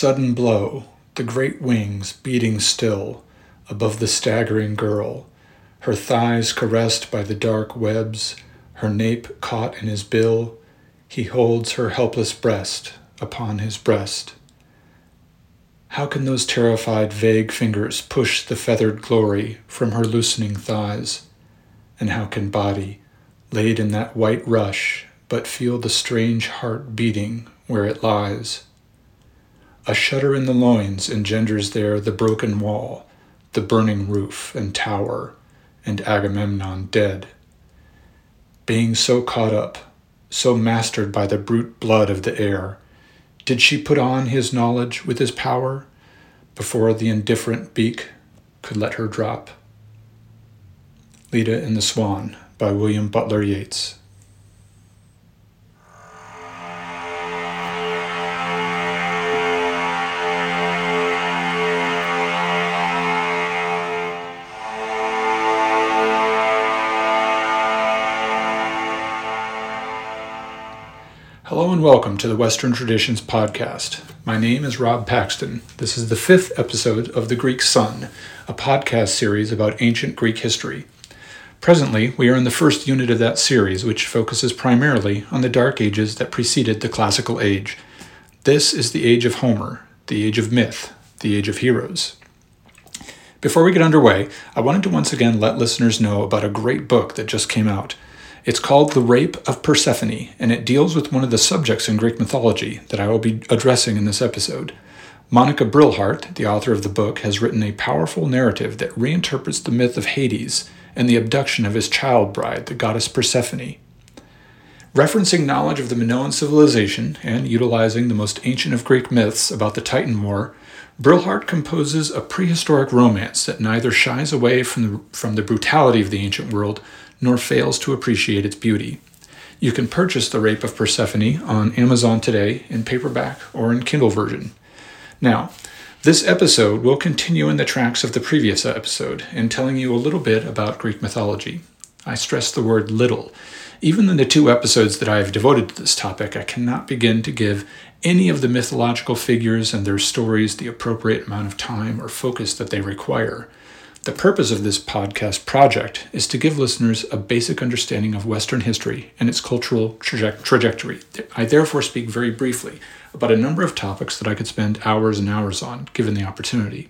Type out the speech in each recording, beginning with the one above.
sudden blow, the great wings beating still above the staggering girl, her thighs caressed by the dark webs, her nape caught in his bill, he holds her helpless breast upon his breast. How can those terrified, vague fingers push the feathered glory from her loosening thighs? And how can body, laid in that white rush, but feel the strange heart beating where it lies? A shudder in the loins engenders there the broken wall, the burning roof and tower, and Agamemnon dead. Being so caught up, so mastered by the brute blood of the air, did she put on his knowledge with his power before the indifferent beak could let her drop? Leda and the Swan by William Butler Yeats. Hello and welcome to the Western Traditions Podcast. My name is Rob Paxton. This is the fifth episode of The Greek Sun, a podcast series about ancient Greek history. Presently, we are in the first unit of that series, which focuses primarily on the dark ages that preceded the classical age. This is the age of Homer, the age of myth, the age of heroes. Before we get underway, I wanted to once again let listeners know about a great book that just came out. It's called The Rape of Persephone, and it deals with one of the subjects in Greek mythology that I will be addressing in this episode. Monica Brilhart, the author of the book, has written a powerful narrative that reinterprets the myth of Hades and the abduction of his child bride, the goddess Persephone. Referencing knowledge of the Minoan civilization and utilizing the most ancient of Greek myths about the Titan War, Brilhart composes a prehistoric romance that neither shies away from the, from the brutality of the ancient world nor fails to appreciate its beauty. You can purchase The Rape of Persephone on Amazon today in paperback or in Kindle version. Now, this episode will continue in the tracks of the previous episode in telling you a little bit about Greek mythology. I stress the word little. Even in the two episodes that I have devoted to this topic, I cannot begin to give any of the mythological figures and their stories the appropriate amount of time or focus that they require. The purpose of this podcast project is to give listeners a basic understanding of Western history and its cultural traje- trajectory. I therefore speak very briefly about a number of topics that I could spend hours and hours on, given the opportunity.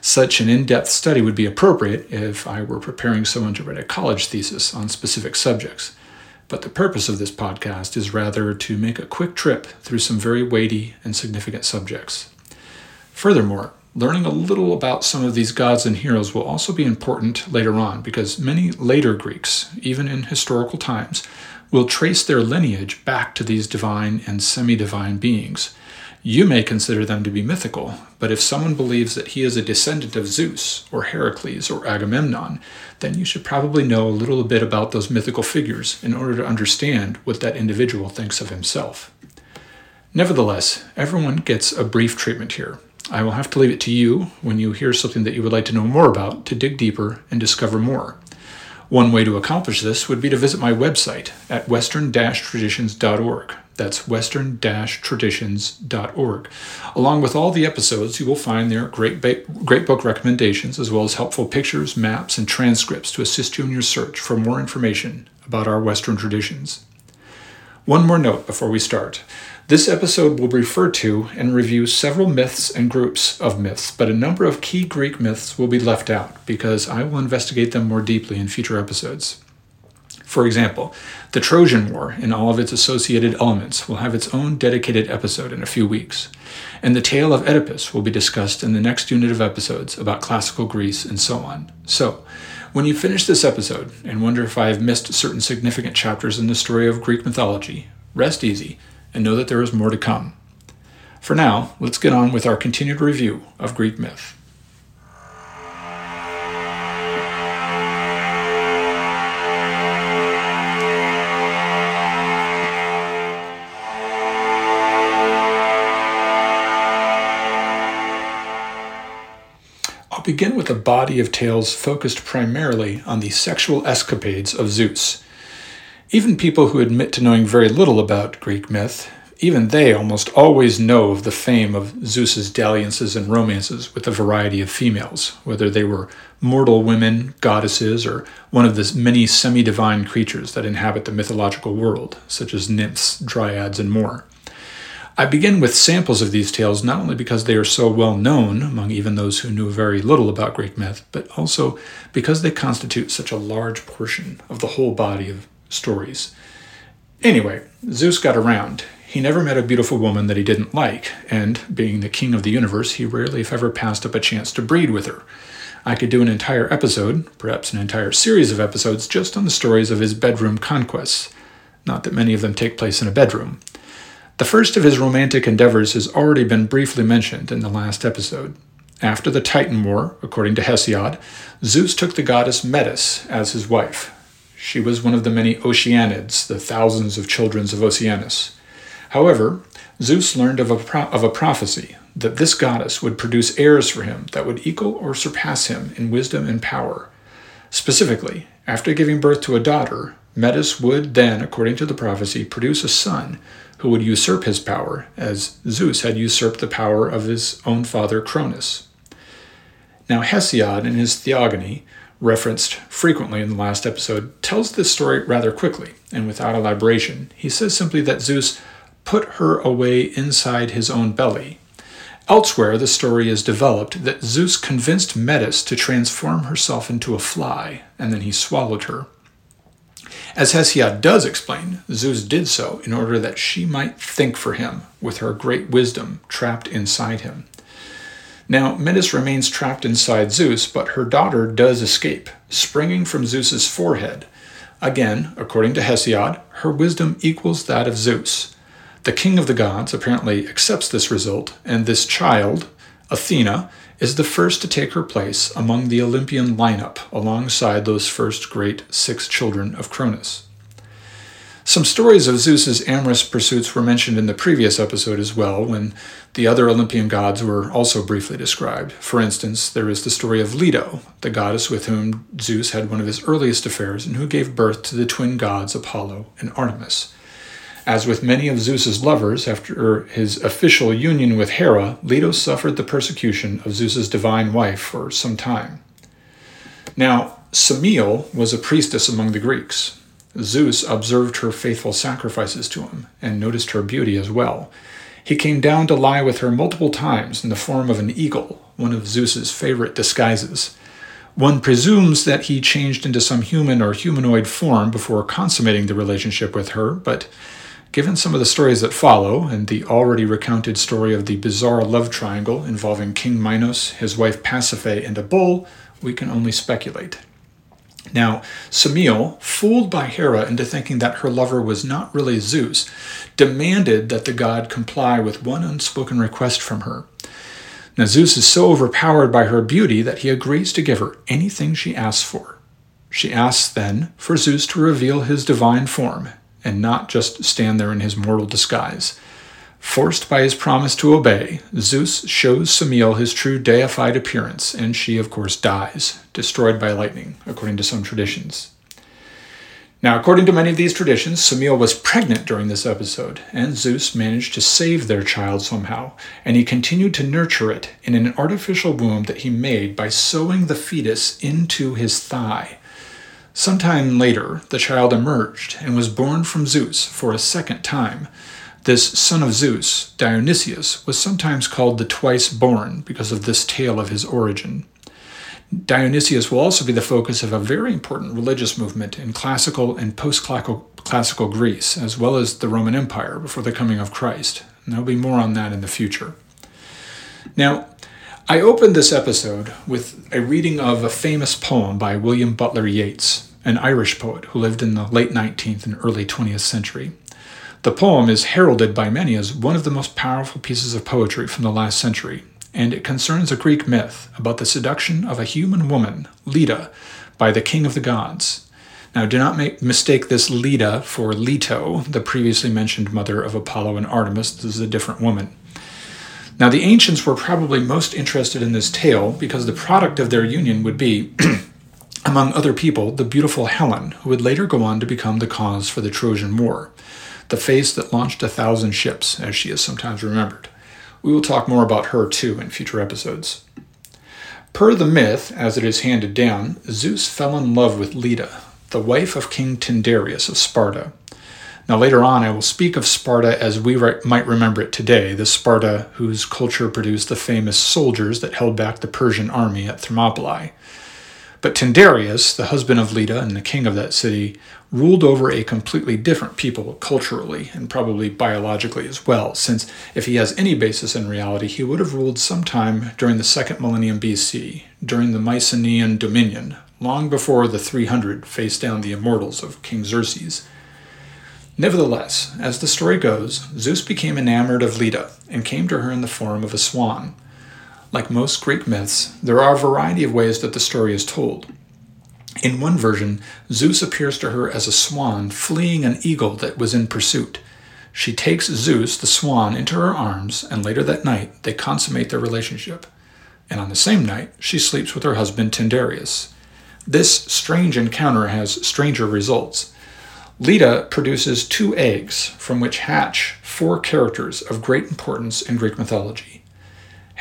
Such an in depth study would be appropriate if I were preparing someone to write a college thesis on specific subjects. But the purpose of this podcast is rather to make a quick trip through some very weighty and significant subjects. Furthermore, Learning a little about some of these gods and heroes will also be important later on because many later Greeks, even in historical times, will trace their lineage back to these divine and semi divine beings. You may consider them to be mythical, but if someone believes that he is a descendant of Zeus, or Heracles, or Agamemnon, then you should probably know a little bit about those mythical figures in order to understand what that individual thinks of himself. Nevertheless, everyone gets a brief treatment here, I will have to leave it to you when you hear something that you would like to know more about to dig deeper and discover more. One way to accomplish this would be to visit my website at western traditions.org. That's western traditions.org. Along with all the episodes, you will find there great, ba- great book recommendations as well as helpful pictures, maps, and transcripts to assist you in your search for more information about our Western traditions. One more note before we start. This episode will refer to and review several myths and groups of myths, but a number of key Greek myths will be left out because I will investigate them more deeply in future episodes. For example, the Trojan War and all of its associated elements will have its own dedicated episode in a few weeks, and the tale of Oedipus will be discussed in the next unit of episodes about classical Greece and so on. So, when you finish this episode and wonder if I have missed certain significant chapters in the story of Greek mythology, rest easy and know that there is more to come. For now, let's get on with our continued review of Greek myth. I'll begin with a body of tales focused primarily on the sexual escapades of Zeus even people who admit to knowing very little about Greek myth, even they almost always know of the fame of Zeus's dalliances and romances with a variety of females, whether they were mortal women, goddesses, or one of the many semi divine creatures that inhabit the mythological world, such as nymphs, dryads, and more. I begin with samples of these tales not only because they are so well known among even those who knew very little about Greek myth, but also because they constitute such a large portion of the whole body of stories. Anyway, Zeus got around. He never met a beautiful woman that he didn't like, and being the king of the universe, he rarely, if ever, passed up a chance to breed with her. I could do an entire episode, perhaps an entire series of episodes, just on the stories of his bedroom conquests. Not that many of them take place in a bedroom. The first of his romantic endeavors has already been briefly mentioned in the last episode. After the Titan War, according to Hesiod, Zeus took the goddess Metis as his wife. She was one of the many Oceanids, the thousands of children of Oceanus. However, Zeus learned of a, pro- of a prophecy that this goddess would produce heirs for him that would equal or surpass him in wisdom and power. Specifically, after giving birth to a daughter, Metis would then, according to the prophecy, produce a son who would usurp his power, as Zeus had usurped the power of his own father Cronus. Now, Hesiod, in his Theogony, referenced frequently in the last episode, tells this story rather quickly and without elaboration. He says simply that Zeus put her away inside his own belly. Elsewhere, the story is developed that Zeus convinced Metis to transform herself into a fly, and then he swallowed her. As Hesiod does explain, Zeus did so in order that she might think for him with her great wisdom trapped inside him. Now, Metis remains trapped inside Zeus, but her daughter does escape, springing from Zeus's forehead. Again, according to Hesiod, her wisdom equals that of Zeus. The king of the gods apparently accepts this result, and this child, Athena, is the first to take her place among the Olympian lineup alongside those first great six children of Cronus. Some stories of Zeus's amorous pursuits were mentioned in the previous episode as well, when the other Olympian gods were also briefly described. For instance, there is the story of Leto, the goddess with whom Zeus had one of his earliest affairs and who gave birth to the twin gods Apollo and Artemis. As with many of Zeus's lovers, after his official union with Hera, Leto suffered the persecution of Zeus's divine wife for some time. Now, Semele was a priestess among the Greeks. Zeus observed her faithful sacrifices to him and noticed her beauty as well. He came down to lie with her multiple times in the form of an eagle, one of Zeus's favorite disguises. One presumes that he changed into some human or humanoid form before consummating the relationship with her, but Given some of the stories that follow, and the already recounted story of the bizarre love triangle involving King Minos, his wife Pasiphae, and a bull, we can only speculate. Now, Semele, fooled by Hera into thinking that her lover was not really Zeus, demanded that the god comply with one unspoken request from her. Now, Zeus is so overpowered by her beauty that he agrees to give her anything she asks for. She asks then for Zeus to reveal his divine form, and not just stand there in his mortal disguise. Forced by his promise to obey, Zeus shows Semele his true deified appearance, and she, of course, dies, destroyed by lightning, according to some traditions. Now, according to many of these traditions, Semele was pregnant during this episode, and Zeus managed to save their child somehow, and he continued to nurture it in an artificial womb that he made by sewing the fetus into his thigh. Sometime later, the child emerged and was born from Zeus for a second time. This son of Zeus, Dionysius, was sometimes called the twice born because of this tale of his origin. Dionysius will also be the focus of a very important religious movement in classical and post classical Greece, as well as the Roman Empire before the coming of Christ. And there'll be more on that in the future. Now, I opened this episode with a reading of a famous poem by William Butler Yeats, an Irish poet who lived in the late 19th and early 20th century. The poem is heralded by many as one of the most powerful pieces of poetry from the last century, and it concerns a Greek myth about the seduction of a human woman, Leda, by the king of the gods. Now, do not make, mistake this Leda for Leto, the previously mentioned mother of Apollo and Artemis. This is a different woman. Now, the ancients were probably most interested in this tale because the product of their union would be, among other people, the beautiful Helen, who would later go on to become the cause for the Trojan War. The face that launched a thousand ships, as she is sometimes remembered. We will talk more about her too in future episodes. Per the myth, as it is handed down, Zeus fell in love with Leda, the wife of King Tyndareus of Sparta. Now, later on, I will speak of Sparta as we re- might remember it today, the Sparta whose culture produced the famous soldiers that held back the Persian army at Thermopylae. But Tyndareus, the husband of Leda and the king of that city, ruled over a completely different people culturally and probably biologically as well, since if he has any basis in reality, he would have ruled sometime during the second millennium BC, during the Mycenaean dominion, long before the 300 faced down the immortals of King Xerxes. Nevertheless, as the story goes, Zeus became enamored of Leda and came to her in the form of a swan. Like most Greek myths, there are a variety of ways that the story is told. In one version, Zeus appears to her as a swan fleeing an eagle that was in pursuit. She takes Zeus, the swan, into her arms, and later that night they consummate their relationship. And on the same night, she sleeps with her husband Tyndareus. This strange encounter has stranger results. Leda produces two eggs from which hatch four characters of great importance in Greek mythology.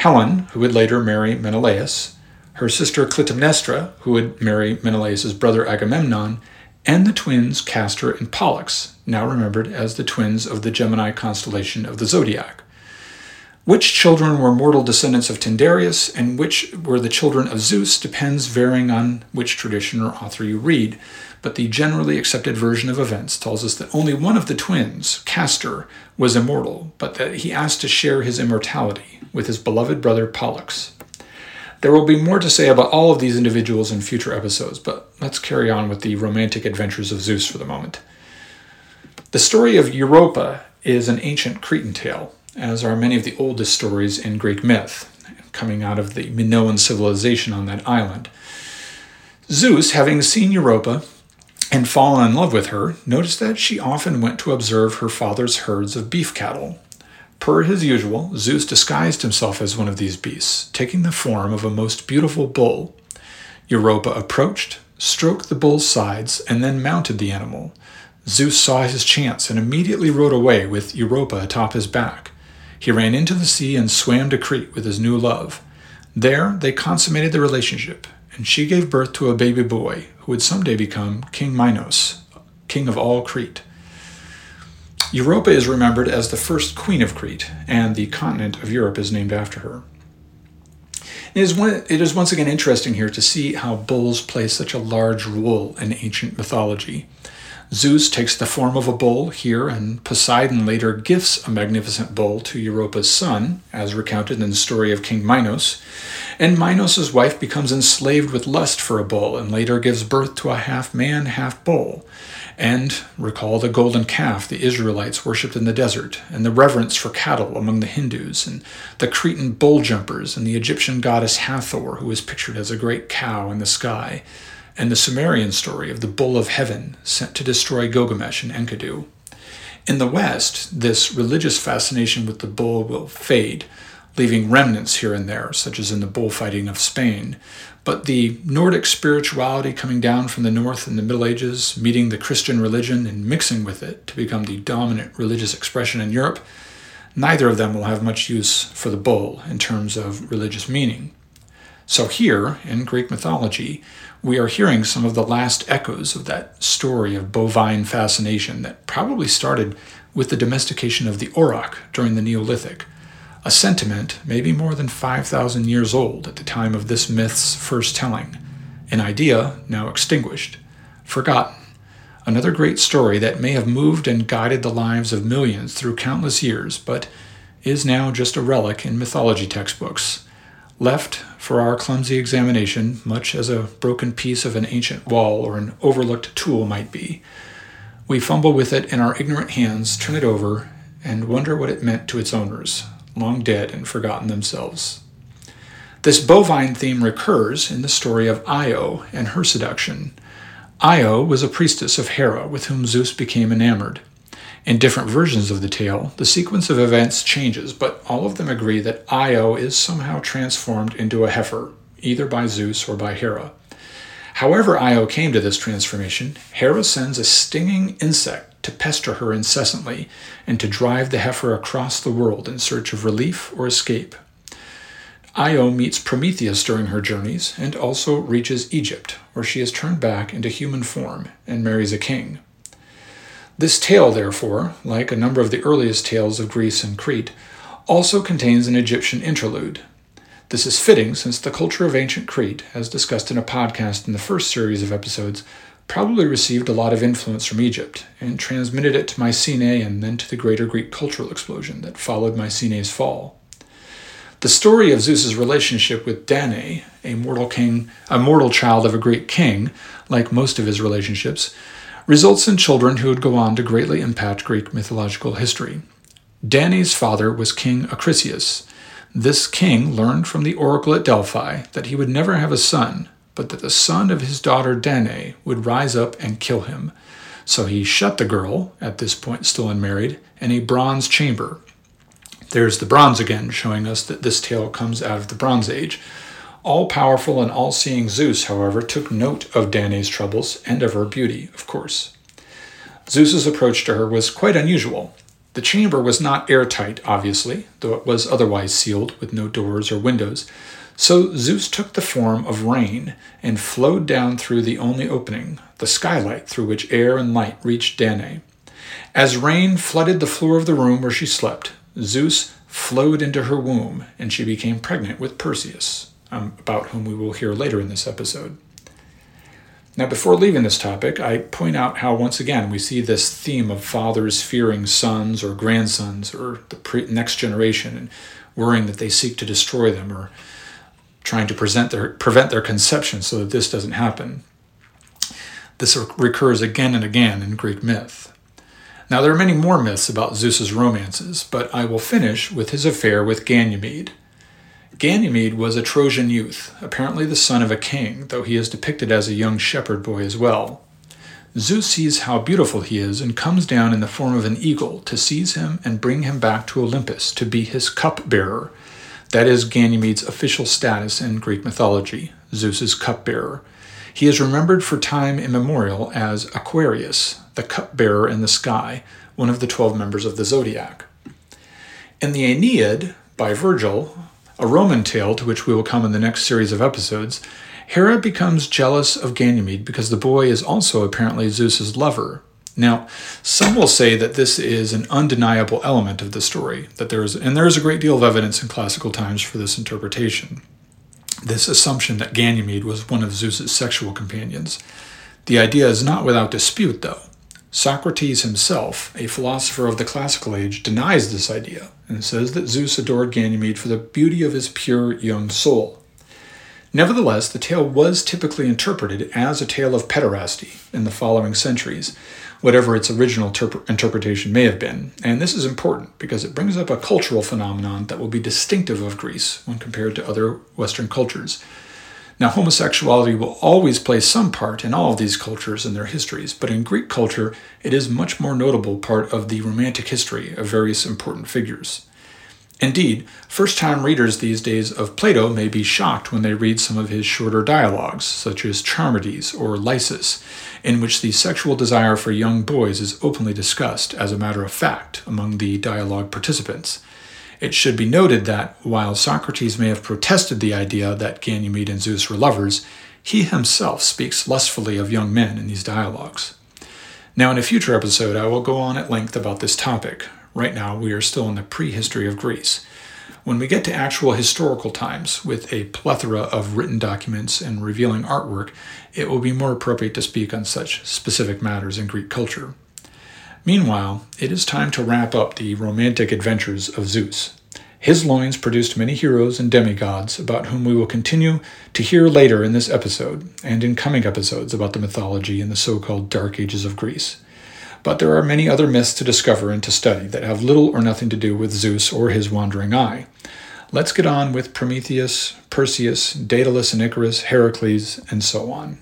Helen, who would later marry Menelaus, her sister Clytemnestra, who would marry Menelaus' brother Agamemnon, and the twins Castor and Pollux, now remembered as the twins of the Gemini constellation of the zodiac. Which children were mortal descendants of Tyndareus and which were the children of Zeus depends varying on which tradition or author you read, but the generally accepted version of events tells us that only one of the twins, Castor, was immortal, but that he asked to share his immortality with his beloved brother Pollux. There will be more to say about all of these individuals in future episodes, but let's carry on with the romantic adventures of Zeus for the moment. The story of Europa is an ancient Cretan tale as are many of the oldest stories in Greek myth, coming out of the Minoan civilization on that island. Zeus, having seen Europa and fallen in love with her, noticed that she often went to observe her father's herds of beef cattle. Per his usual, Zeus disguised himself as one of these beasts, taking the form of a most beautiful bull. Europa approached, stroked the bull's sides, and then mounted the animal. Zeus saw his chance and immediately rode away with Europa atop his back. He ran into the sea and swam to Crete with his new love. There, they consummated the relationship, and she gave birth to a baby boy who would someday become King Minos, king of all Crete. Europa is remembered as the first queen of Crete, and the continent of Europe is named after her. It is, one, it is once again interesting here to see how bulls play such a large role in ancient mythology. Zeus takes the form of a bull here, and Poseidon later gifts a magnificent bull to Europa's son, as recounted in the story of King Minos. And Minos' wife becomes enslaved with lust for a bull and later gives birth to a half man, half bull. And recall the golden calf the Israelites worshipped in the desert, and the reverence for cattle among the Hindus, and the Cretan bull jumpers, and the Egyptian goddess Hathor, who is pictured as a great cow in the sky and the Sumerian story of the Bull of Heaven sent to destroy Gilgamesh and Enkidu. In the West, this religious fascination with the bull will fade, leaving remnants here and there, such as in the bullfighting of Spain. But the Nordic spirituality coming down from the North in the Middle Ages, meeting the Christian religion and mixing with it to become the dominant religious expression in Europe, neither of them will have much use for the bull in terms of religious meaning. So, here, in Greek mythology, we are hearing some of the last echoes of that story of bovine fascination that probably started with the domestication of the auroch during the Neolithic, a sentiment maybe more than 5,000 years old at the time of this myth's first telling, an idea now extinguished, forgotten, another great story that may have moved and guided the lives of millions through countless years, but is now just a relic in mythology textbooks left for our clumsy examination, much as a broken piece of an ancient wall or an overlooked tool might be. We fumble with it in our ignorant hands, turn it over, and wonder what it meant to its owners, long dead and forgotten themselves. This bovine theme recurs in the story of Io and her seduction. Io was a priestess of Hera with whom Zeus became enamored. In different versions of the tale, the sequence of events changes, but all of them agree that Io is somehow transformed into a heifer, either by Zeus or by Hera. However, Io came to this transformation, Hera sends a stinging insect to pester her incessantly and to drive the heifer across the world in search of relief or escape. Io meets Prometheus during her journeys and also reaches Egypt, where she is turned back into human form and marries a king. This tale, therefore, like a number of the earliest tales of Greece and Crete, also contains an Egyptian interlude. This is fitting since the culture of ancient Crete, as discussed in a podcast in the first series of episodes, probably received a lot of influence from Egypt and transmitted it to Mycenae and then to the greater Greek cultural explosion that followed Mycenae's fall. The story of Zeus's relationship with Danae, a mortal king, a mortal child of a great king, like most of his relationships, results in children who would go on to greatly impact Greek mythological history. Danae's father was King Acrisius. This king learned from the oracle at Delphi that he would never have a son, but that the son of his daughter Danae would rise up and kill him. So he shut the girl, at this point still unmarried, in a bronze chamber there's the bronze again, showing us that this tale comes out of the Bronze Age. All powerful and all seeing Zeus, however, took note of Danae's troubles and of her beauty, of course. Zeus's approach to her was quite unusual. The chamber was not airtight, obviously, though it was otherwise sealed with no doors or windows. So Zeus took the form of rain and flowed down through the only opening, the skylight through which air and light reached Danae. As rain flooded the floor of the room where she slept, Zeus flowed into her womb, and she became pregnant with Perseus, um, about whom we will hear later in this episode. Now, before leaving this topic, I point out how once again we see this theme of fathers fearing sons or grandsons or the pre- next generation and worrying that they seek to destroy them or trying to present their, prevent their conception so that this doesn't happen. This recurs again and again in Greek myth. Now, there are many more myths about Zeus's romances, but I will finish with his affair with Ganymede. Ganymede was a Trojan youth, apparently the son of a king, though he is depicted as a young shepherd boy as well. Zeus sees how beautiful he is and comes down in the form of an eagle to seize him and bring him back to Olympus to be his cupbearer. That is Ganymede's official status in Greek mythology, Zeus's cupbearer. He is remembered for time immemorial as Aquarius, the cupbearer in the sky, one of the twelve members of the zodiac. In the Aeneid, by Virgil, a Roman tale to which we will come in the next series of episodes, Hera becomes jealous of Ganymede because the boy is also apparently Zeus's lover. Now, some will say that this is an undeniable element of the story, that there is, and there is a great deal of evidence in classical times for this interpretation. This assumption that Ganymede was one of Zeus's sexual companions. The idea is not without dispute, though. Socrates himself, a philosopher of the classical age, denies this idea and says that Zeus adored Ganymede for the beauty of his pure young soul. Nevertheless, the tale was typically interpreted as a tale of pederasty in the following centuries, whatever its original terp- interpretation may have been. And this is important because it brings up a cultural phenomenon that will be distinctive of Greece when compared to other Western cultures. Now, homosexuality will always play some part in all of these cultures and their histories, but in Greek culture, it is much more notable part of the romantic history of various important figures. Indeed, first time readers these days of Plato may be shocked when they read some of his shorter dialogues, such as Charmides or Lysis, in which the sexual desire for young boys is openly discussed as a matter of fact among the dialogue participants. It should be noted that while Socrates may have protested the idea that Ganymede and Zeus were lovers, he himself speaks lustfully of young men in these dialogues. Now, in a future episode, I will go on at length about this topic. Right now, we are still in the prehistory of Greece. When we get to actual historical times, with a plethora of written documents and revealing artwork, it will be more appropriate to speak on such specific matters in Greek culture. Meanwhile, it is time to wrap up the romantic adventures of Zeus. His loins produced many heroes and demigods about whom we will continue to hear later in this episode and in coming episodes about the mythology in the so called Dark Ages of Greece. But there are many other myths to discover and to study that have little or nothing to do with Zeus or his wandering eye. Let's get on with Prometheus, Perseus, Daedalus and Icarus, Heracles, and so on.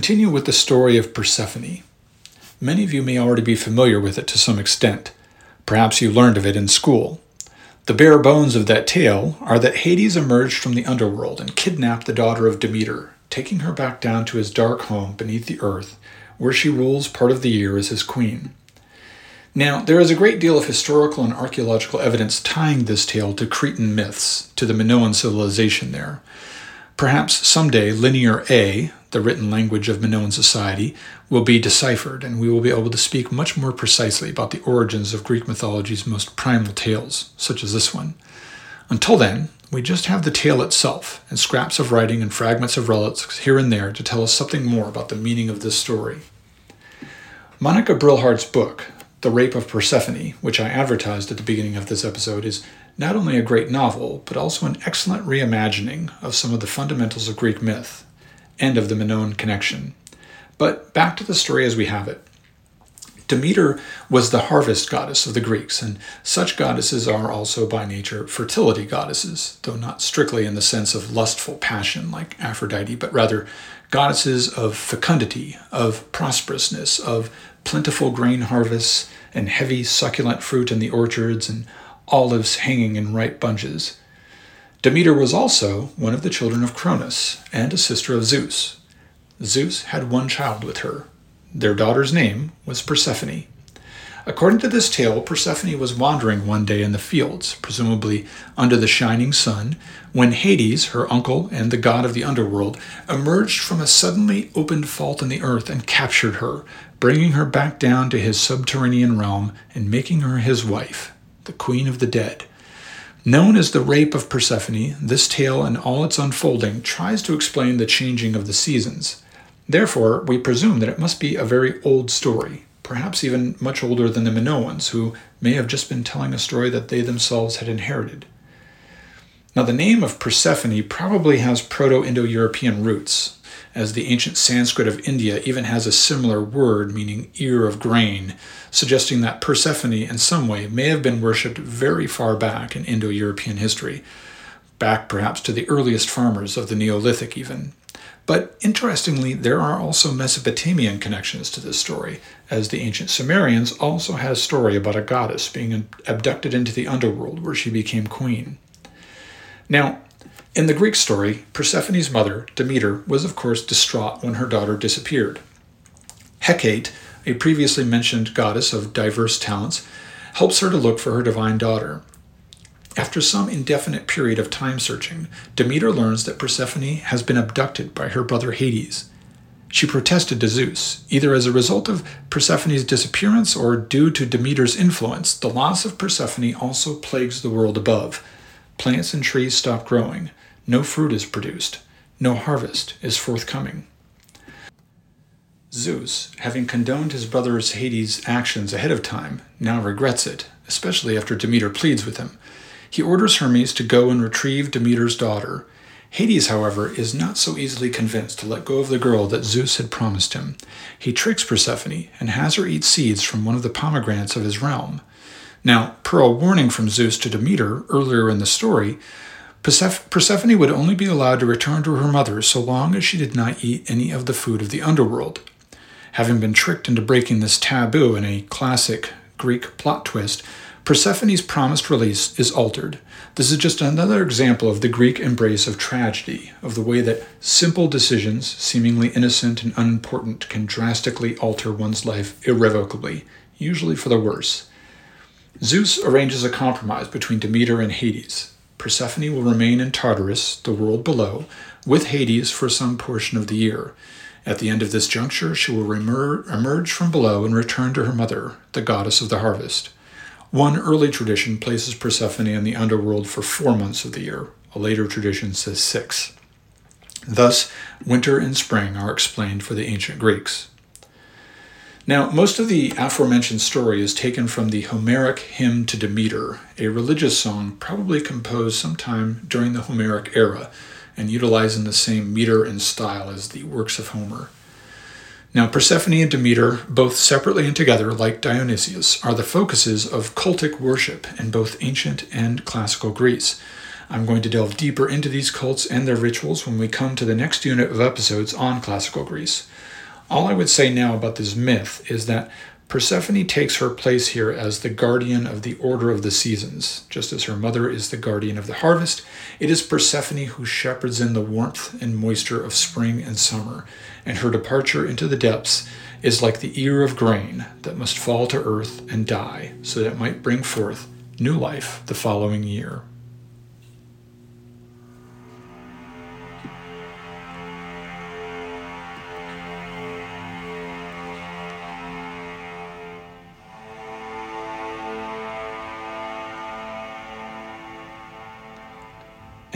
Continue with the story of Persephone. Many of you may already be familiar with it to some extent. Perhaps you learned of it in school. The bare bones of that tale are that Hades emerged from the underworld and kidnapped the daughter of Demeter, taking her back down to his dark home beneath the earth, where she rules part of the year as his queen. Now, there is a great deal of historical and archaeological evidence tying this tale to Cretan myths, to the Minoan civilization there. Perhaps someday Linear A, the written language of Minoan society, will be deciphered, and we will be able to speak much more precisely about the origins of Greek mythology's most primal tales, such as this one. Until then, we just have the tale itself, and scraps of writing and fragments of relics here and there to tell us something more about the meaning of this story. Monica Brilhardt's book, The Rape of Persephone, which I advertised at the beginning of this episode, is not only a great novel, but also an excellent reimagining of some of the fundamentals of Greek myth and of the Minoan connection. But back to the story as we have it. Demeter was the harvest goddess of the Greeks, and such goddesses are also by nature fertility goddesses, though not strictly in the sense of lustful passion like Aphrodite, but rather goddesses of fecundity, of prosperousness, of plentiful grain harvests, and heavy succulent fruit in the orchards, and olives hanging in ripe bunches. Demeter was also one of the children of Cronus and a sister of Zeus. Zeus had one child with her, their daughter's name was Persephone. According to this tale, Persephone was wandering one day in the fields, presumably under the shining sun, when Hades, her uncle and the god of the underworld, emerged from a suddenly opened fault in the earth and captured her, bringing her back down to his subterranean realm and making her his wife, the queen of the dead. Known as the Rape of Persephone, this tale and all its unfolding tries to explain the changing of the seasons. Therefore, we presume that it must be a very old story, perhaps even much older than the Minoans, who may have just been telling a story that they themselves had inherited. Now, the name of Persephone probably has Proto Indo European roots, as the ancient Sanskrit of India even has a similar word meaning ear of grain, suggesting that Persephone in some way may have been worshipped very far back in Indo European history, back perhaps to the earliest farmers of the Neolithic, even. But interestingly, there are also Mesopotamian connections to this story, as the ancient Sumerians also had a story about a goddess being abducted into the underworld where she became queen. Now, in the Greek story, Persephone's mother, Demeter, was of course distraught when her daughter disappeared. Hecate, a previously mentioned goddess of diverse talents, helps her to look for her divine daughter. After some indefinite period of time searching, Demeter learns that Persephone has been abducted by her brother Hades. She protested to Zeus, either as a result of Persephone's disappearance or due to Demeter's influence. The loss of Persephone also plagues the world above. Plants and trees stop growing, no fruit is produced, no harvest is forthcoming. Zeus, having condoned his brother Hades' actions ahead of time, now regrets it, especially after Demeter pleads with him. He orders Hermes to go and retrieve Demeter's daughter. Hades, however, is not so easily convinced to let go of the girl that Zeus had promised him. He tricks Persephone and has her eat seeds from one of the pomegranates of his realm. Now, per a warning from Zeus to Demeter earlier in the story, Persephone would only be allowed to return to her mother so long as she did not eat any of the food of the underworld. Having been tricked into breaking this taboo in a classic Greek plot twist, Persephone's promised release is altered. This is just another example of the Greek embrace of tragedy, of the way that simple decisions, seemingly innocent and unimportant, can drastically alter one's life irrevocably, usually for the worse. Zeus arranges a compromise between Demeter and Hades. Persephone will remain in Tartarus, the world below, with Hades for some portion of the year. At the end of this juncture, she will emerge from below and return to her mother, the goddess of the harvest. One early tradition places Persephone in the underworld for four months of the year. A later tradition says six. Thus, winter and spring are explained for the ancient Greeks. Now, most of the aforementioned story is taken from the Homeric Hymn to Demeter, a religious song probably composed sometime during the Homeric era and utilizing the same meter and style as the works of Homer. Now, Persephone and Demeter, both separately and together, like Dionysius, are the focuses of cultic worship in both ancient and classical Greece. I'm going to delve deeper into these cults and their rituals when we come to the next unit of episodes on classical Greece. All I would say now about this myth is that Persephone takes her place here as the guardian of the order of the seasons. Just as her mother is the guardian of the harvest, it is Persephone who shepherds in the warmth and moisture of spring and summer, and her departure into the depths is like the ear of grain that must fall to earth and die, so that it might bring forth new life the following year.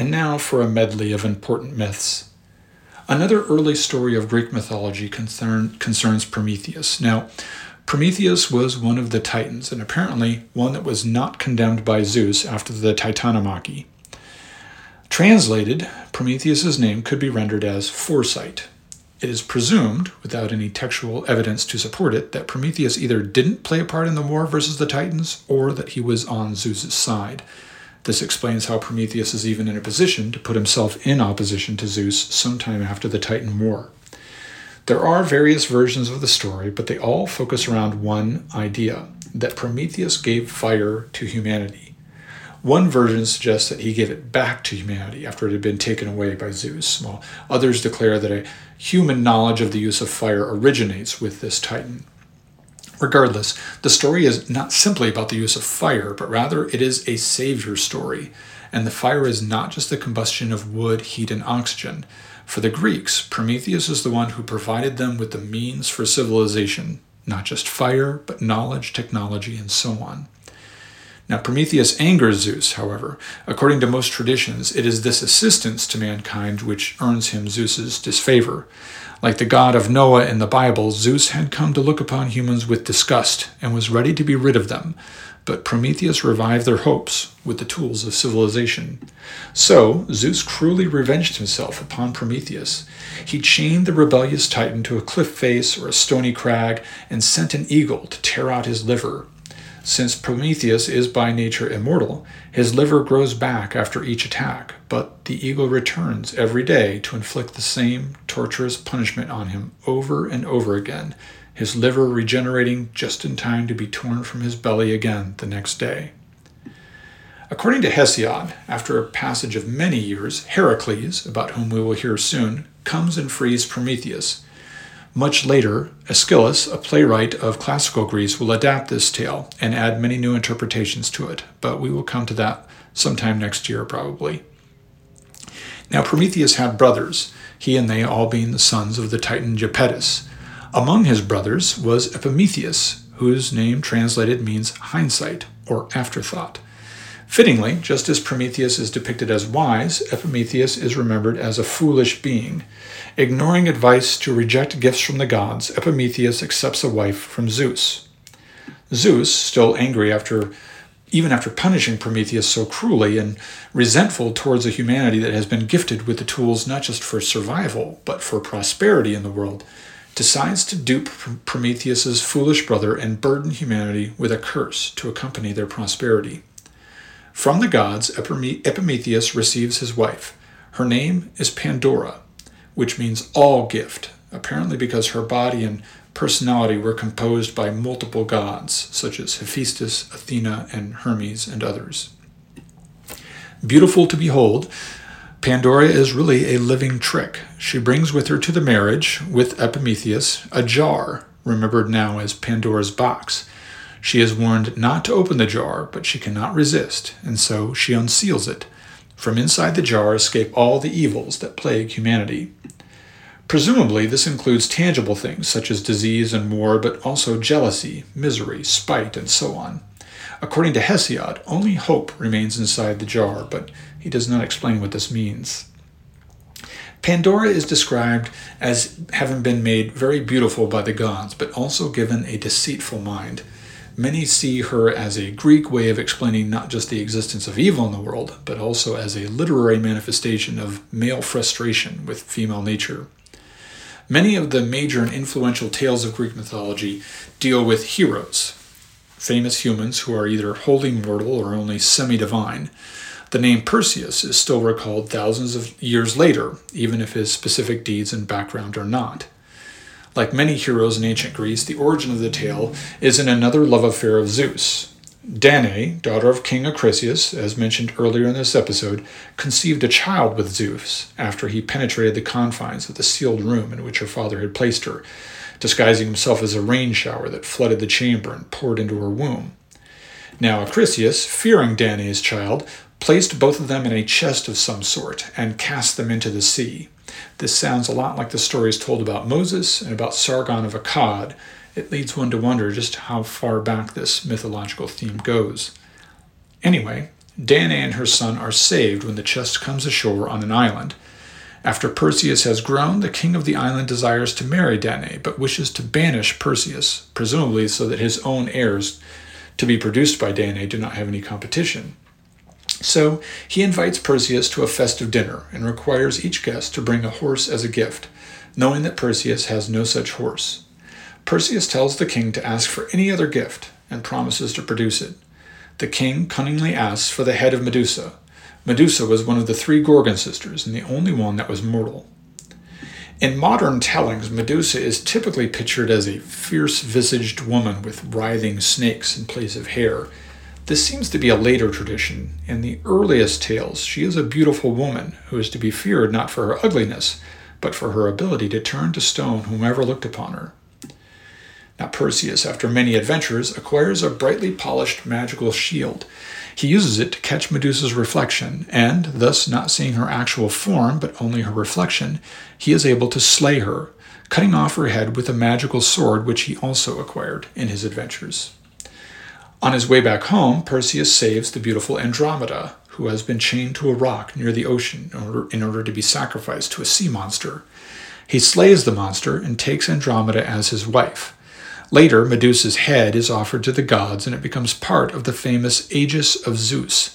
And now for a medley of important myths. Another early story of Greek mythology concern, concerns Prometheus. Now, Prometheus was one of the Titans, and apparently one that was not condemned by Zeus after the Titanomachy. Translated, Prometheus's name could be rendered as foresight. It is presumed, without any textual evidence to support it, that Prometheus either didn't play a part in the war versus the Titans or that he was on Zeus's side. This explains how Prometheus is even in a position to put himself in opposition to Zeus sometime after the Titan War. There are various versions of the story, but they all focus around one idea that Prometheus gave fire to humanity. One version suggests that he gave it back to humanity after it had been taken away by Zeus, while others declare that a human knowledge of the use of fire originates with this Titan. Regardless, the story is not simply about the use of fire, but rather it is a savior story. And the fire is not just the combustion of wood, heat, and oxygen. For the Greeks, Prometheus is the one who provided them with the means for civilization, not just fire, but knowledge, technology, and so on. Now, Prometheus angers Zeus, however. According to most traditions, it is this assistance to mankind which earns him Zeus's disfavor. Like the god of Noah in the Bible, Zeus had come to look upon humans with disgust and was ready to be rid of them. But Prometheus revived their hopes with the tools of civilization. So Zeus cruelly revenged himself upon Prometheus. He chained the rebellious Titan to a cliff face or a stony crag and sent an eagle to tear out his liver. Since Prometheus is by nature immortal, his liver grows back after each attack, but the eagle returns every day to inflict the same torturous punishment on him over and over again, his liver regenerating just in time to be torn from his belly again the next day. According to Hesiod, after a passage of many years, Heracles, about whom we will hear soon, comes and frees Prometheus, much later, Aeschylus, a playwright of classical Greece, will adapt this tale and add many new interpretations to it, but we will come to that sometime next year, probably. Now, Prometheus had brothers, he and they all being the sons of the Titan Japetus. Among his brothers was Epimetheus, whose name translated means hindsight or afterthought. Fittingly, just as Prometheus is depicted as wise, Epimetheus is remembered as a foolish being. Ignoring advice to reject gifts from the gods, Epimetheus accepts a wife from Zeus. Zeus, still angry after even after punishing Prometheus so cruelly and resentful towards a humanity that has been gifted with the tools not just for survival, but for prosperity in the world, decides to dupe Prometheus's foolish brother and burden humanity with a curse to accompany their prosperity. From the gods, Epimetheus receives his wife. Her name is Pandora, which means all gift, apparently because her body and personality were composed by multiple gods, such as Hephaestus, Athena, and Hermes, and others. Beautiful to behold, Pandora is really a living trick. She brings with her to the marriage with Epimetheus a jar, remembered now as Pandora's box. She is warned not to open the jar, but she cannot resist, and so she unseals it. From inside the jar escape all the evils that plague humanity. Presumably, this includes tangible things such as disease and war, but also jealousy, misery, spite, and so on. According to Hesiod, only hope remains inside the jar, but he does not explain what this means. Pandora is described as having been made very beautiful by the gods, but also given a deceitful mind. Many see her as a Greek way of explaining not just the existence of evil in the world, but also as a literary manifestation of male frustration with female nature. Many of the major and influential tales of Greek mythology deal with heroes, famous humans who are either wholly mortal or only semi divine. The name Perseus is still recalled thousands of years later, even if his specific deeds and background are not. Like many heroes in ancient Greece, the origin of the tale is in another love affair of Zeus. Danae, daughter of King Acrisius, as mentioned earlier in this episode, conceived a child with Zeus after he penetrated the confines of the sealed room in which her father had placed her, disguising himself as a rain shower that flooded the chamber and poured into her womb. Now Acrisius, fearing Danae's child, placed both of them in a chest of some sort and cast them into the sea. This sounds a lot like the stories told about Moses and about Sargon of Akkad. It leads one to wonder just how far back this mythological theme goes. Anyway, Danae and her son are saved when the chest comes ashore on an island. After Perseus has grown, the king of the island desires to marry Danae, but wishes to banish Perseus, presumably so that his own heirs to be produced by Danae do not have any competition. So he invites Perseus to a festive dinner and requires each guest to bring a horse as a gift, knowing that Perseus has no such horse. Perseus tells the king to ask for any other gift and promises to produce it. The king cunningly asks for the head of Medusa. Medusa was one of the three Gorgon sisters and the only one that was mortal. In modern tellings, Medusa is typically pictured as a fierce visaged woman with writhing snakes in place of hair this seems to be a later tradition. In the earliest tales, she is a beautiful woman who is to be feared not for her ugliness, but for her ability to turn to stone whomever looked upon her. Now, Perseus, after many adventures, acquires a brightly polished magical shield. He uses it to catch Medusa's reflection, and, thus not seeing her actual form but only her reflection, he is able to slay her, cutting off her head with a magical sword which he also acquired in his adventures. On his way back home, Perseus saves the beautiful Andromeda, who has been chained to a rock near the ocean in order, in order to be sacrificed to a sea monster. He slays the monster and takes Andromeda as his wife. Later, Medusa's head is offered to the gods and it becomes part of the famous Aegis of Zeus.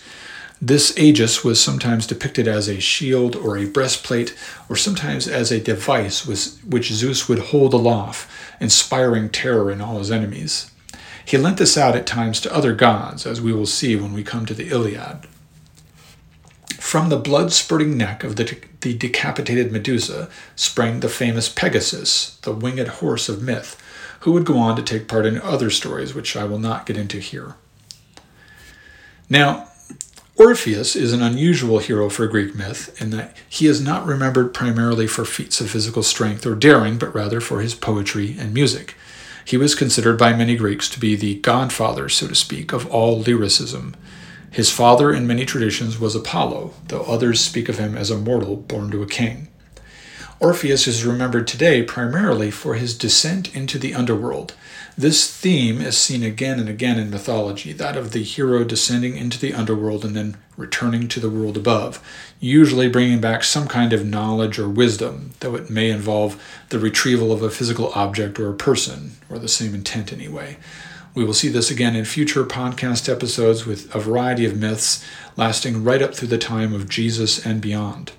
This Aegis was sometimes depicted as a shield or a breastplate, or sometimes as a device which Zeus would hold aloft, inspiring terror in all his enemies. He lent this out at times to other gods, as we will see when we come to the Iliad. From the blood spurting neck of the, the decapitated Medusa sprang the famous Pegasus, the winged horse of myth, who would go on to take part in other stories which I will not get into here. Now, Orpheus is an unusual hero for Greek myth in that he is not remembered primarily for feats of physical strength or daring, but rather for his poetry and music. He was considered by many Greeks to be the godfather, so to speak, of all lyricism. His father, in many traditions, was Apollo, though others speak of him as a mortal born to a king. Orpheus is remembered today primarily for his descent into the underworld, this theme is seen again and again in mythology that of the hero descending into the underworld and then returning to the world above, usually bringing back some kind of knowledge or wisdom, though it may involve the retrieval of a physical object or a person, or the same intent anyway. We will see this again in future podcast episodes with a variety of myths lasting right up through the time of Jesus and beyond.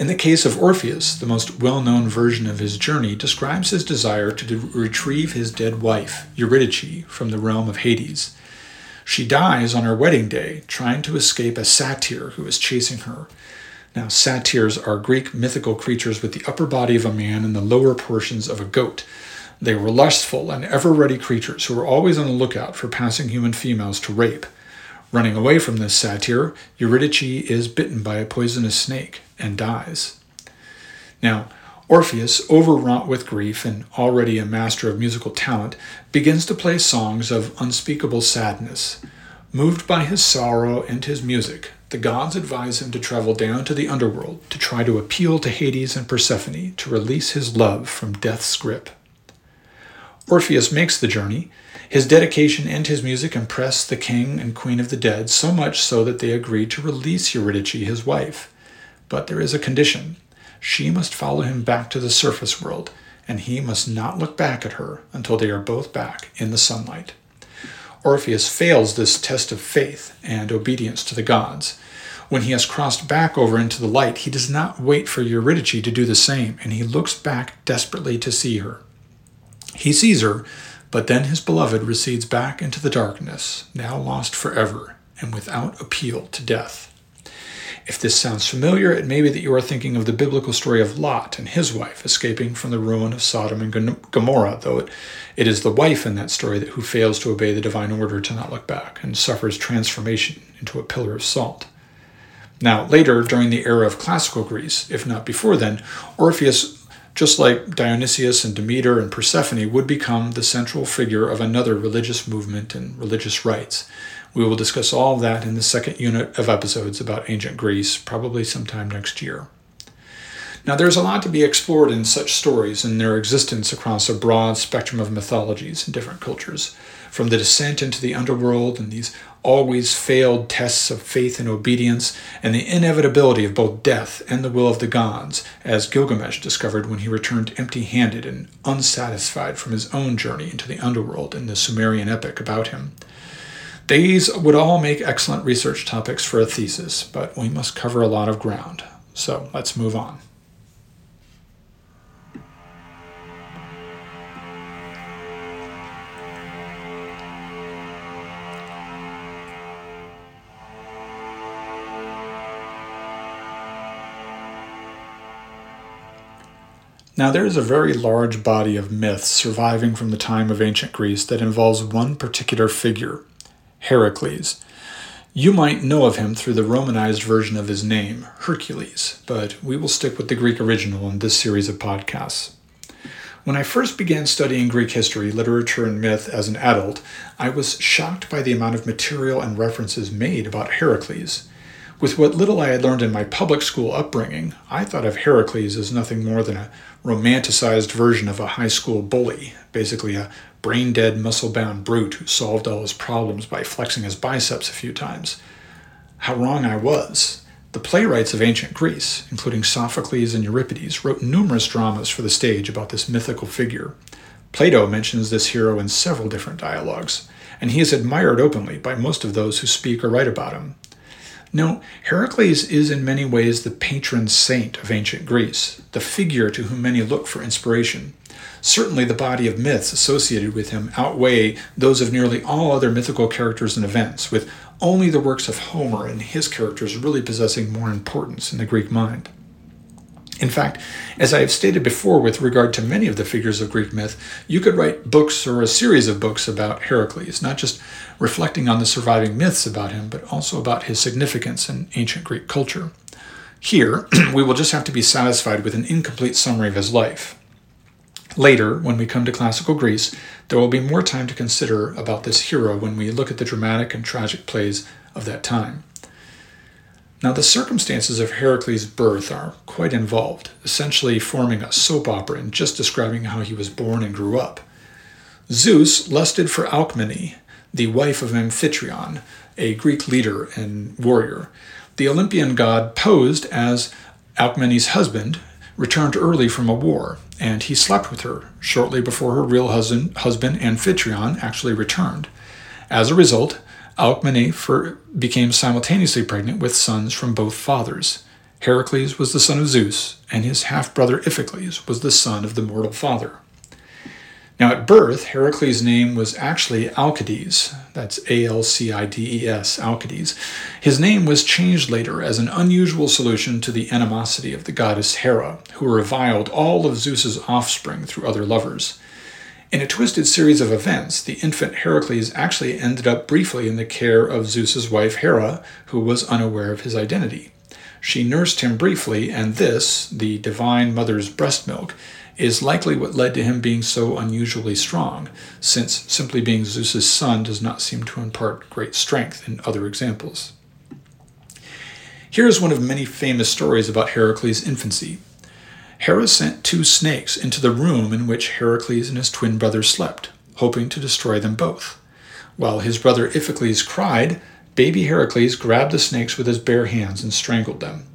In the case of Orpheus, the most well known version of his journey describes his desire to retrieve his dead wife, Eurydice, from the realm of Hades. She dies on her wedding day, trying to escape a satyr who is chasing her. Now, satyrs are Greek mythical creatures with the upper body of a man and the lower portions of a goat. They were lustful and ever ready creatures who were always on the lookout for passing human females to rape. Running away from this satyr, Eurydice is bitten by a poisonous snake and dies. Now, Orpheus, overwrought with grief and already a master of musical talent, begins to play songs of unspeakable sadness. Moved by his sorrow and his music, the gods advise him to travel down to the underworld to try to appeal to Hades and Persephone to release his love from death's grip. Orpheus makes the journey. His dedication and his music impress the king and queen of the dead so much so that they agree to release Eurydice, his wife. But there is a condition. She must follow him back to the surface world, and he must not look back at her until they are both back in the sunlight. Orpheus fails this test of faith and obedience to the gods. When he has crossed back over into the light, he does not wait for Eurydice to do the same, and he looks back desperately to see her. He sees her, but then his beloved recedes back into the darkness, now lost forever, and without appeal to death. If this sounds familiar, it may be that you are thinking of the biblical story of Lot and his wife escaping from the ruin of Sodom and Gomorrah, though it, it is the wife in that story that, who fails to obey the divine order to not look back and suffers transformation into a pillar of salt. Now, later, during the era of classical Greece, if not before then, Orpheus, just like Dionysius and Demeter and Persephone, would become the central figure of another religious movement and religious rites. We will discuss all of that in the second unit of episodes about ancient Greece, probably sometime next year. Now, there's a lot to be explored in such stories and their existence across a broad spectrum of mythologies and different cultures, from the descent into the underworld and these always failed tests of faith and obedience, and the inevitability of both death and the will of the gods, as Gilgamesh discovered when he returned empty handed and unsatisfied from his own journey into the underworld in the Sumerian epic about him. These would all make excellent research topics for a thesis, but we must cover a lot of ground. So let's move on. Now, there is a very large body of myths surviving from the time of ancient Greece that involves one particular figure, Heracles. You might know of him through the Romanized version of his name, Hercules, but we will stick with the Greek original in this series of podcasts. When I first began studying Greek history, literature, and myth as an adult, I was shocked by the amount of material and references made about Heracles. With what little I had learned in my public school upbringing, I thought of Heracles as nothing more than a romanticized version of a high school bully, basically a brain dead, muscle bound brute who solved all his problems by flexing his biceps a few times. How wrong I was. The playwrights of ancient Greece, including Sophocles and Euripides, wrote numerous dramas for the stage about this mythical figure. Plato mentions this hero in several different dialogues, and he is admired openly by most of those who speak or write about him. No, Heracles is in many ways the patron saint of ancient Greece, the figure to whom many look for inspiration. Certainly, the body of myths associated with him outweigh those of nearly all other mythical characters and events, with only the works of Homer and his characters really possessing more importance in the Greek mind. In fact, as I have stated before with regard to many of the figures of Greek myth, you could write books or a series of books about Heracles, not just reflecting on the surviving myths about him, but also about his significance in ancient Greek culture. Here, we will just have to be satisfied with an incomplete summary of his life. Later, when we come to classical Greece, there will be more time to consider about this hero when we look at the dramatic and tragic plays of that time. Now, the circumstances of Heracles' birth are quite involved, essentially forming a soap opera and just describing how he was born and grew up. Zeus lusted for Alcmene, the wife of Amphitryon, a Greek leader and warrior. The Olympian god posed as Alcmene's husband, returned early from a war, and he slept with her shortly before her real husband, husband Amphitryon actually returned. As a result, Alcmene became simultaneously pregnant with sons from both fathers. Heracles was the son of Zeus, and his half brother Iphicles was the son of the mortal father. Now, at birth, Heracles' name was actually Alcides. That's A L C I D E S, Alcides. His name was changed later as an unusual solution to the animosity of the goddess Hera, who reviled all of Zeus's offspring through other lovers. In a twisted series of events, the infant Heracles actually ended up briefly in the care of Zeus's wife Hera, who was unaware of his identity. She nursed him briefly, and this, the divine mother's breast milk, is likely what led to him being so unusually strong, since simply being Zeus's son does not seem to impart great strength in other examples. Here is one of many famous stories about Heracles' infancy. Hera sent two snakes into the room in which Heracles and his twin brother slept, hoping to destroy them both. While his brother Iphicles cried, baby Heracles grabbed the snakes with his bare hands and strangled them.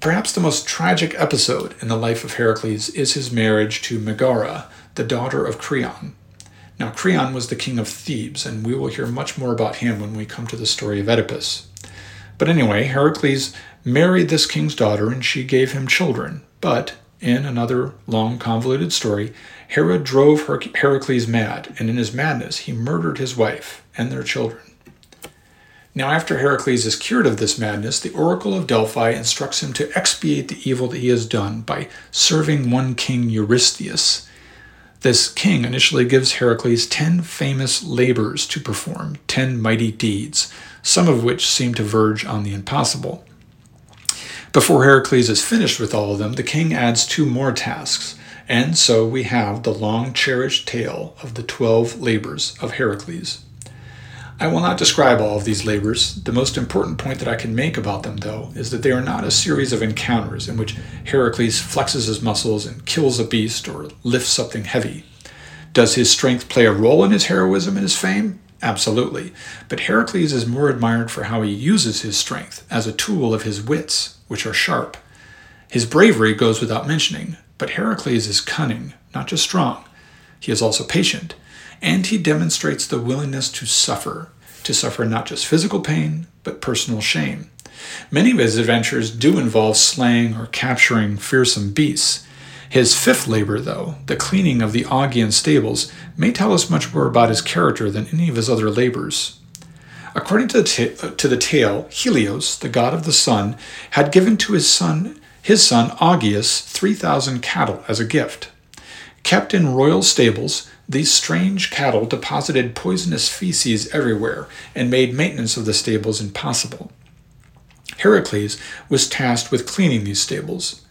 Perhaps the most tragic episode in the life of Heracles is his marriage to Megara, the daughter of Creon. Now, Creon was the king of Thebes, and we will hear much more about him when we come to the story of Oedipus. But anyway, Heracles married this king's daughter, and she gave him children, but, in another long, convoluted story, Hera drove Her- Heracles mad, and in his madness, he murdered his wife and their children. Now, after Heracles is cured of this madness, the Oracle of Delphi instructs him to expiate the evil that he has done by serving one king Eurystheus. This king initially gives Heracles ten famous labors to perform, ten mighty deeds, some of which seem to verge on the impossible. Before Heracles is finished with all of them, the king adds two more tasks, and so we have the long cherished tale of the twelve labors of Heracles. I will not describe all of these labors. The most important point that I can make about them, though, is that they are not a series of encounters in which Heracles flexes his muscles and kills a beast or lifts something heavy. Does his strength play a role in his heroism and his fame? Absolutely. But Heracles is more admired for how he uses his strength as a tool of his wits, which are sharp. His bravery goes without mentioning, but Heracles is cunning, not just strong. He is also patient and he demonstrates the willingness to suffer, to suffer not just physical pain, but personal shame. Many of his adventures do involve slaying or capturing fearsome beasts. His fifth labor, though, the cleaning of the Augean stables, may tell us much more about his character than any of his other labors. According to the, ta- uh, to the tale, Helios, the god of the sun, had given to his son his son Augeas 3,000 cattle as a gift. Kept in royal stables, these strange cattle deposited poisonous feces everywhere and made maintenance of the stables impossible. Heracles was tasked with cleaning these stables.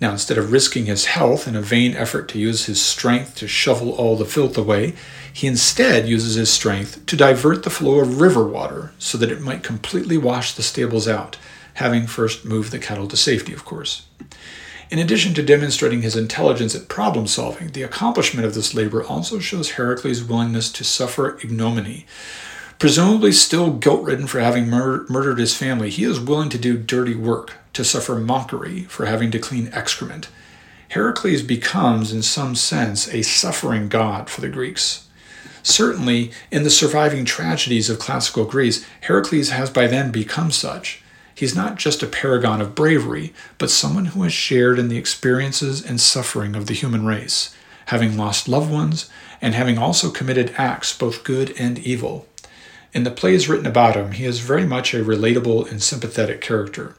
Now, instead of risking his health in a vain effort to use his strength to shovel all the filth away, he instead uses his strength to divert the flow of river water so that it might completely wash the stables out, having first moved the cattle to safety, of course. In addition to demonstrating his intelligence at problem solving, the accomplishment of this labor also shows Heracles' willingness to suffer ignominy. Presumably still guilt ridden for having mur- murdered his family, he is willing to do dirty work, to suffer mockery for having to clean excrement. Heracles becomes, in some sense, a suffering god for the Greeks. Certainly, in the surviving tragedies of classical Greece, Heracles has by then become such. He's not just a paragon of bravery, but someone who has shared in the experiences and suffering of the human race, having lost loved ones and having also committed acts both good and evil. In the plays written about him, he is very much a relatable and sympathetic character.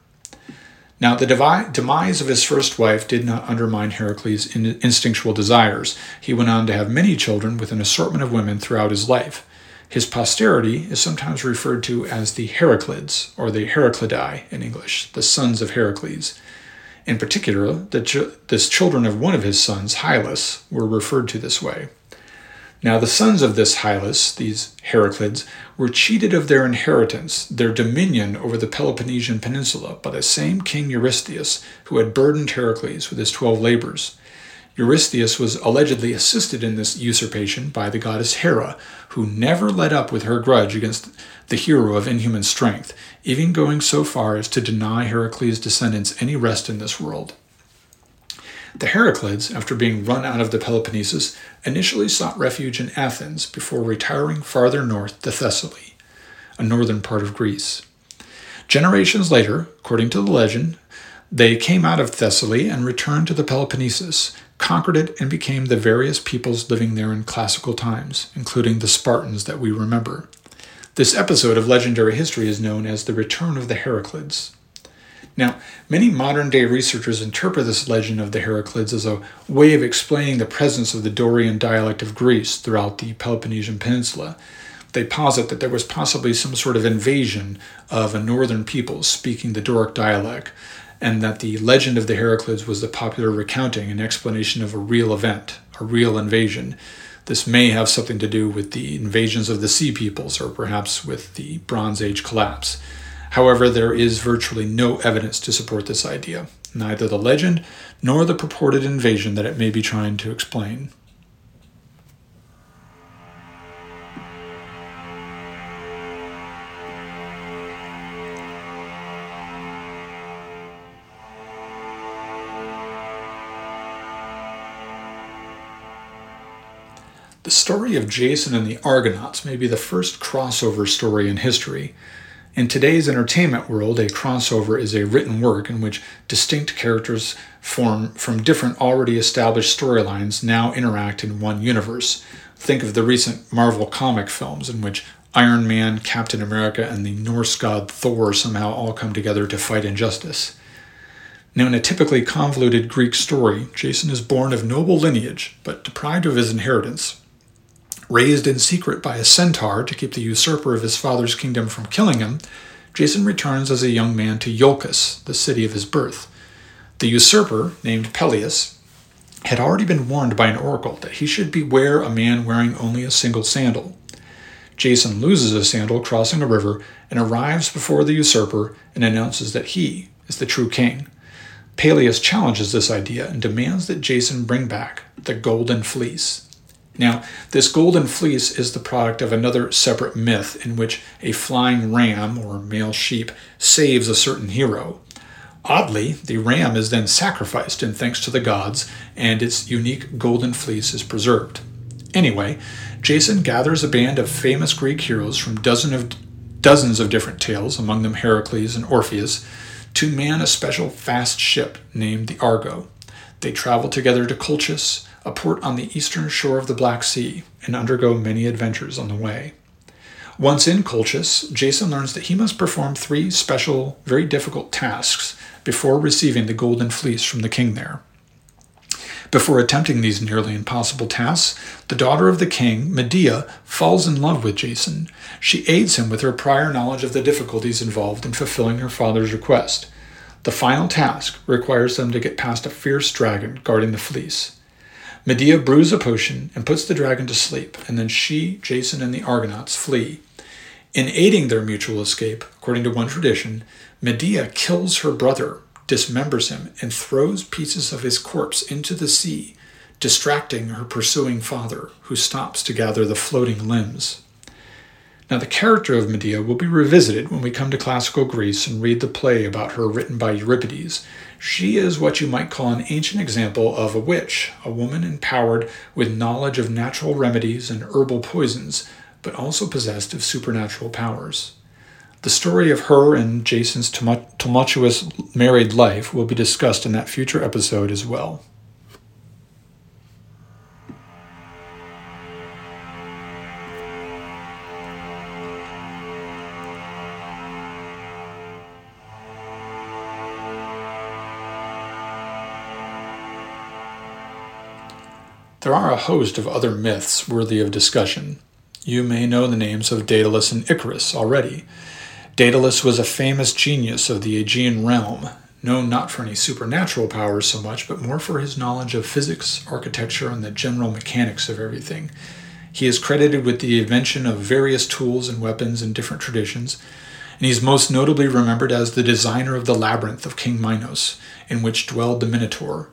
Now, the demise of his first wife did not undermine Heracles' instinctual desires. He went on to have many children with an assortment of women throughout his life. His posterity is sometimes referred to as the Heraclids, or the Heraclidae in English, the sons of Heracles. In particular, the, ch- the children of one of his sons, Hyllus, were referred to this way. Now, the sons of this Hyllus, these Heraclids, were cheated of their inheritance, their dominion over the Peloponnesian Peninsula, by the same king Eurystheus who had burdened Heracles with his twelve labors. Eurystheus was allegedly assisted in this usurpation by the goddess Hera, who never let up with her grudge against the hero of inhuman strength, even going so far as to deny Heracles' descendants any rest in this world. The Heraclids, after being run out of the Peloponnesus, initially sought refuge in Athens before retiring farther north to Thessaly, a northern part of Greece. Generations later, according to the legend, they came out of Thessaly and returned to the Peloponnesus, conquered it, and became the various peoples living there in classical times, including the Spartans that we remember. This episode of legendary history is known as the Return of the Heraclids. Now, many modern day researchers interpret this legend of the Heraclids as a way of explaining the presence of the Dorian dialect of Greece throughout the Peloponnesian Peninsula. They posit that there was possibly some sort of invasion of a northern people speaking the Doric dialect, and that the legend of the Heraclids was the popular recounting and explanation of a real event, a real invasion. This may have something to do with the invasions of the Sea Peoples or perhaps with the Bronze Age collapse. However, there is virtually no evidence to support this idea, neither the legend nor the purported invasion that it may be trying to explain. The story of Jason and the Argonauts may be the first crossover story in history. In today's entertainment world, a crossover is a written work in which distinct characters form from different already established storylines now interact in one universe. Think of the recent Marvel comic films in which Iron Man, Captain America, and the Norse god Thor somehow all come together to fight injustice. Now, in a typically convoluted Greek story, Jason is born of noble lineage, but deprived of his inheritance. Raised in secret by a centaur to keep the usurper of his father's kingdom from killing him, Jason returns as a young man to Iolcus, the city of his birth. The usurper, named Pelias, had already been warned by an oracle that he should beware a man wearing only a single sandal. Jason loses a sandal crossing a river and arrives before the usurper and announces that he is the true king. Pelias challenges this idea and demands that Jason bring back the golden fleece. Now, this golden fleece is the product of another separate myth in which a flying ram or male sheep saves a certain hero. Oddly, the ram is then sacrificed in thanks to the gods, and its unique golden fleece is preserved. Anyway, Jason gathers a band of famous Greek heroes from dozen of, dozens of different tales, among them Heracles and Orpheus, to man a special fast ship named the Argo. They travel together to Colchis, a port on the eastern shore of the Black Sea, and undergo many adventures on the way. Once in Colchis, Jason learns that he must perform three special, very difficult tasks before receiving the golden fleece from the king there. Before attempting these nearly impossible tasks, the daughter of the king, Medea, falls in love with Jason. She aids him with her prior knowledge of the difficulties involved in fulfilling her father's request. The final task requires them to get past a fierce dragon guarding the fleece. Medea brews a potion and puts the dragon to sleep, and then she, Jason, and the Argonauts flee. In aiding their mutual escape, according to one tradition, Medea kills her brother, dismembers him, and throws pieces of his corpse into the sea, distracting her pursuing father, who stops to gather the floating limbs. Now, the character of Medea will be revisited when we come to classical Greece and read the play about her written by Euripides. She is what you might call an ancient example of a witch, a woman empowered with knowledge of natural remedies and herbal poisons, but also possessed of supernatural powers. The story of her and Jason's tumultuous married life will be discussed in that future episode as well. There are a host of other myths worthy of discussion. You may know the names of Daedalus and Icarus already. Daedalus was a famous genius of the Aegean realm, known not for any supernatural powers so much, but more for his knowledge of physics, architecture, and the general mechanics of everything. He is credited with the invention of various tools and weapons in different traditions, and he is most notably remembered as the designer of the labyrinth of King Minos, in which dwelled the Minotaur.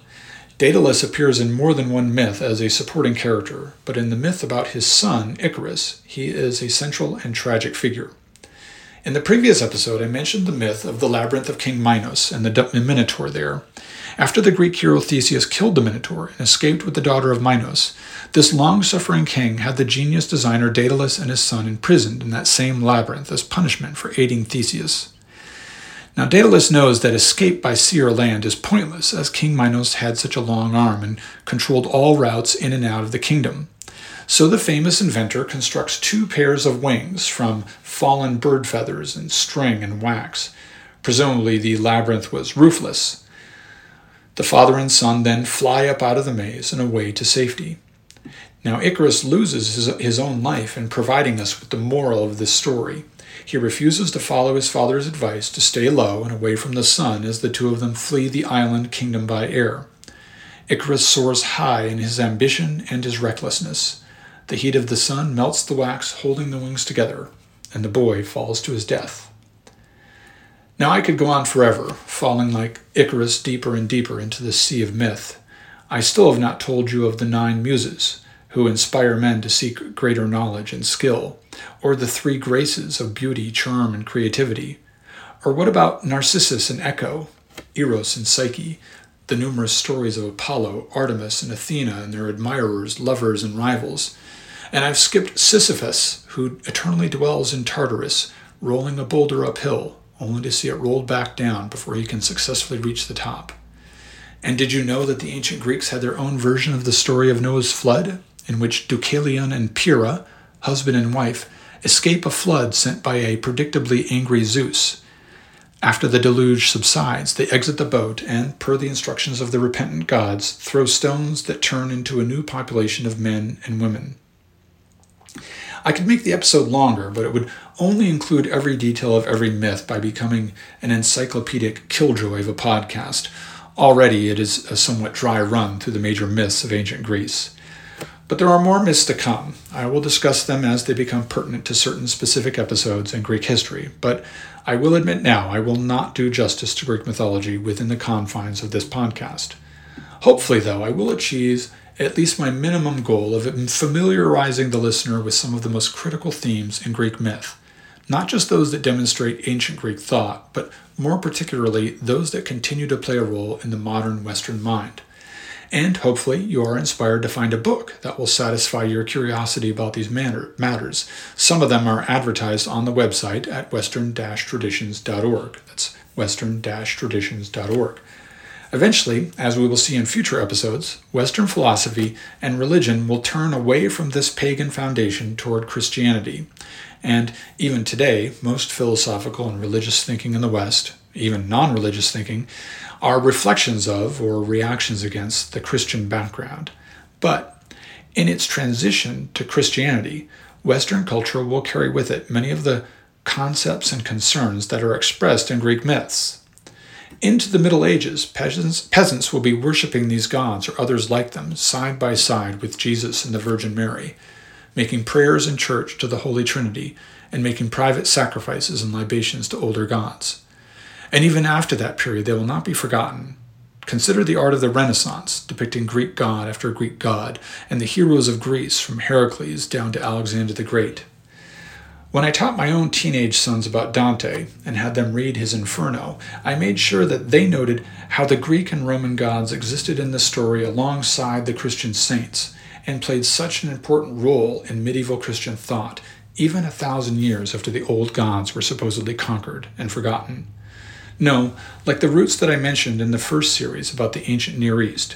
Daedalus appears in more than one myth as a supporting character, but in the myth about his son, Icarus, he is a central and tragic figure. In the previous episode, I mentioned the myth of the labyrinth of King Minos and the Minotaur there. After the Greek hero Theseus killed the Minotaur and escaped with the daughter of Minos, this long suffering king had the genius designer Daedalus and his son imprisoned in that same labyrinth as punishment for aiding Theseus. Now, Daedalus knows that escape by sea or land is pointless, as King Minos had such a long arm and controlled all routes in and out of the kingdom. So the famous inventor constructs two pairs of wings from fallen bird feathers and string and wax. Presumably, the labyrinth was roofless. The father and son then fly up out of the maze and away to safety. Now, Icarus loses his, his own life in providing us with the moral of this story. He refuses to follow his father's advice to stay low and away from the sun as the two of them flee the island kingdom by air. Icarus soars high in his ambition and his recklessness. The heat of the sun melts the wax holding the wings together, and the boy falls to his death. Now I could go on forever, falling like Icarus deeper and deeper into the sea of myth. I still have not told you of the nine muses, who inspire men to seek greater knowledge and skill, or the three graces of beauty, charm, and creativity. Or what about Narcissus and Echo, Eros and Psyche, the numerous stories of Apollo, Artemis, and Athena and their admirers, lovers, and rivals, and I've skipped Sisyphus, who eternally dwells in Tartarus, rolling a boulder uphill, only to see it rolled back down before he can successfully reach the top. And did you know that the ancient Greeks had their own version of the story of Noah's flood, in which Deucalion and Pyrrha, husband and wife, escape a flood sent by a predictably angry Zeus. After the deluge subsides, they exit the boat and, per the instructions of the repentant gods, throw stones that turn into a new population of men and women. I could make the episode longer, but it would only include every detail of every myth by becoming an encyclopedic killjoy of a podcast. Already, it is a somewhat dry run through the major myths of ancient Greece. But there are more myths to come. I will discuss them as they become pertinent to certain specific episodes in Greek history, but I will admit now I will not do justice to Greek mythology within the confines of this podcast. Hopefully, though, I will achieve at least my minimum goal of familiarizing the listener with some of the most critical themes in Greek myth, not just those that demonstrate ancient Greek thought, but more particularly those that continue to play a role in the modern Western mind. And hopefully, you are inspired to find a book that will satisfy your curiosity about these matters. Some of them are advertised on the website at western traditions.org. That's western traditions.org. Eventually, as we will see in future episodes, Western philosophy and religion will turn away from this pagan foundation toward Christianity. And even today, most philosophical and religious thinking in the West, even non religious thinking, are reflections of or reactions against the Christian background. But in its transition to Christianity, Western culture will carry with it many of the concepts and concerns that are expressed in Greek myths. Into the Middle Ages, peasants, peasants will be worshiping these gods or others like them side by side with Jesus and the Virgin Mary, making prayers in church to the Holy Trinity and making private sacrifices and libations to older gods. And even after that period, they will not be forgotten. Consider the art of the Renaissance, depicting Greek god after Greek god, and the heroes of Greece from Heracles down to Alexander the Great. When I taught my own teenage sons about Dante and had them read his Inferno, I made sure that they noted how the Greek and Roman gods existed in the story alongside the Christian saints and played such an important role in medieval Christian thought, even a thousand years after the old gods were supposedly conquered and forgotten. No, like the roots that I mentioned in the first series about the ancient Near East.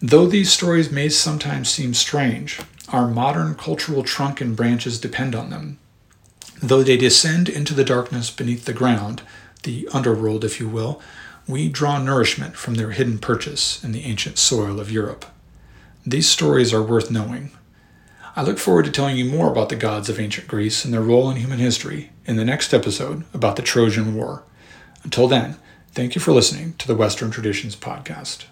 Though these stories may sometimes seem strange, our modern cultural trunk and branches depend on them. Though they descend into the darkness beneath the ground, the underworld, if you will, we draw nourishment from their hidden purchase in the ancient soil of Europe. These stories are worth knowing. I look forward to telling you more about the gods of ancient Greece and their role in human history in the next episode about the Trojan War. Until then, thank you for listening to the Western Traditions Podcast.